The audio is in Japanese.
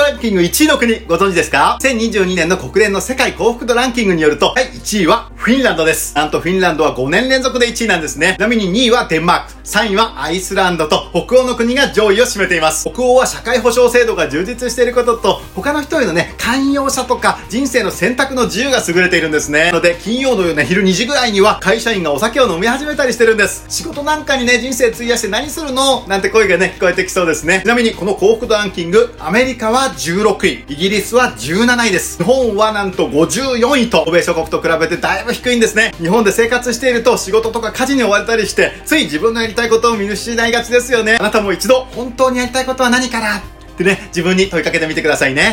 度ランキング1位の国、ご存知ですか ?2022 年の国連の世界幸福度ランキングによると、はい、1位はフィンランドです。なんとフィンランドは5年連続で1位なんですね。ちなみに2位はデンマーク、3位はアイスランドと北欧の国が上位を占めています。北欧は社会保障制度が充実していることと、他の人へのね、寛容さとか人生の選択の自由が優れているんですね。なので、金曜の夜ね、昼2時ぐらいには会社員がお酒を飲み始めたりしてるんです。仕事なんかにね、人生費やして何するの？なんて声がね、聞こえてきそうですね。ちなみに、この幸福度ランキング、アメリカは16位、イギリスは17位です。日本はなんと54位と、欧米諸国と比べてだいぶ低いんですね。日本で生活していると仕事とか家事に追われたりして、つい自分がやりたいことを見失いがちですよね。あなたも一度、本当にやりたいことは何かなってね、自分に問いかけてみてくださいね。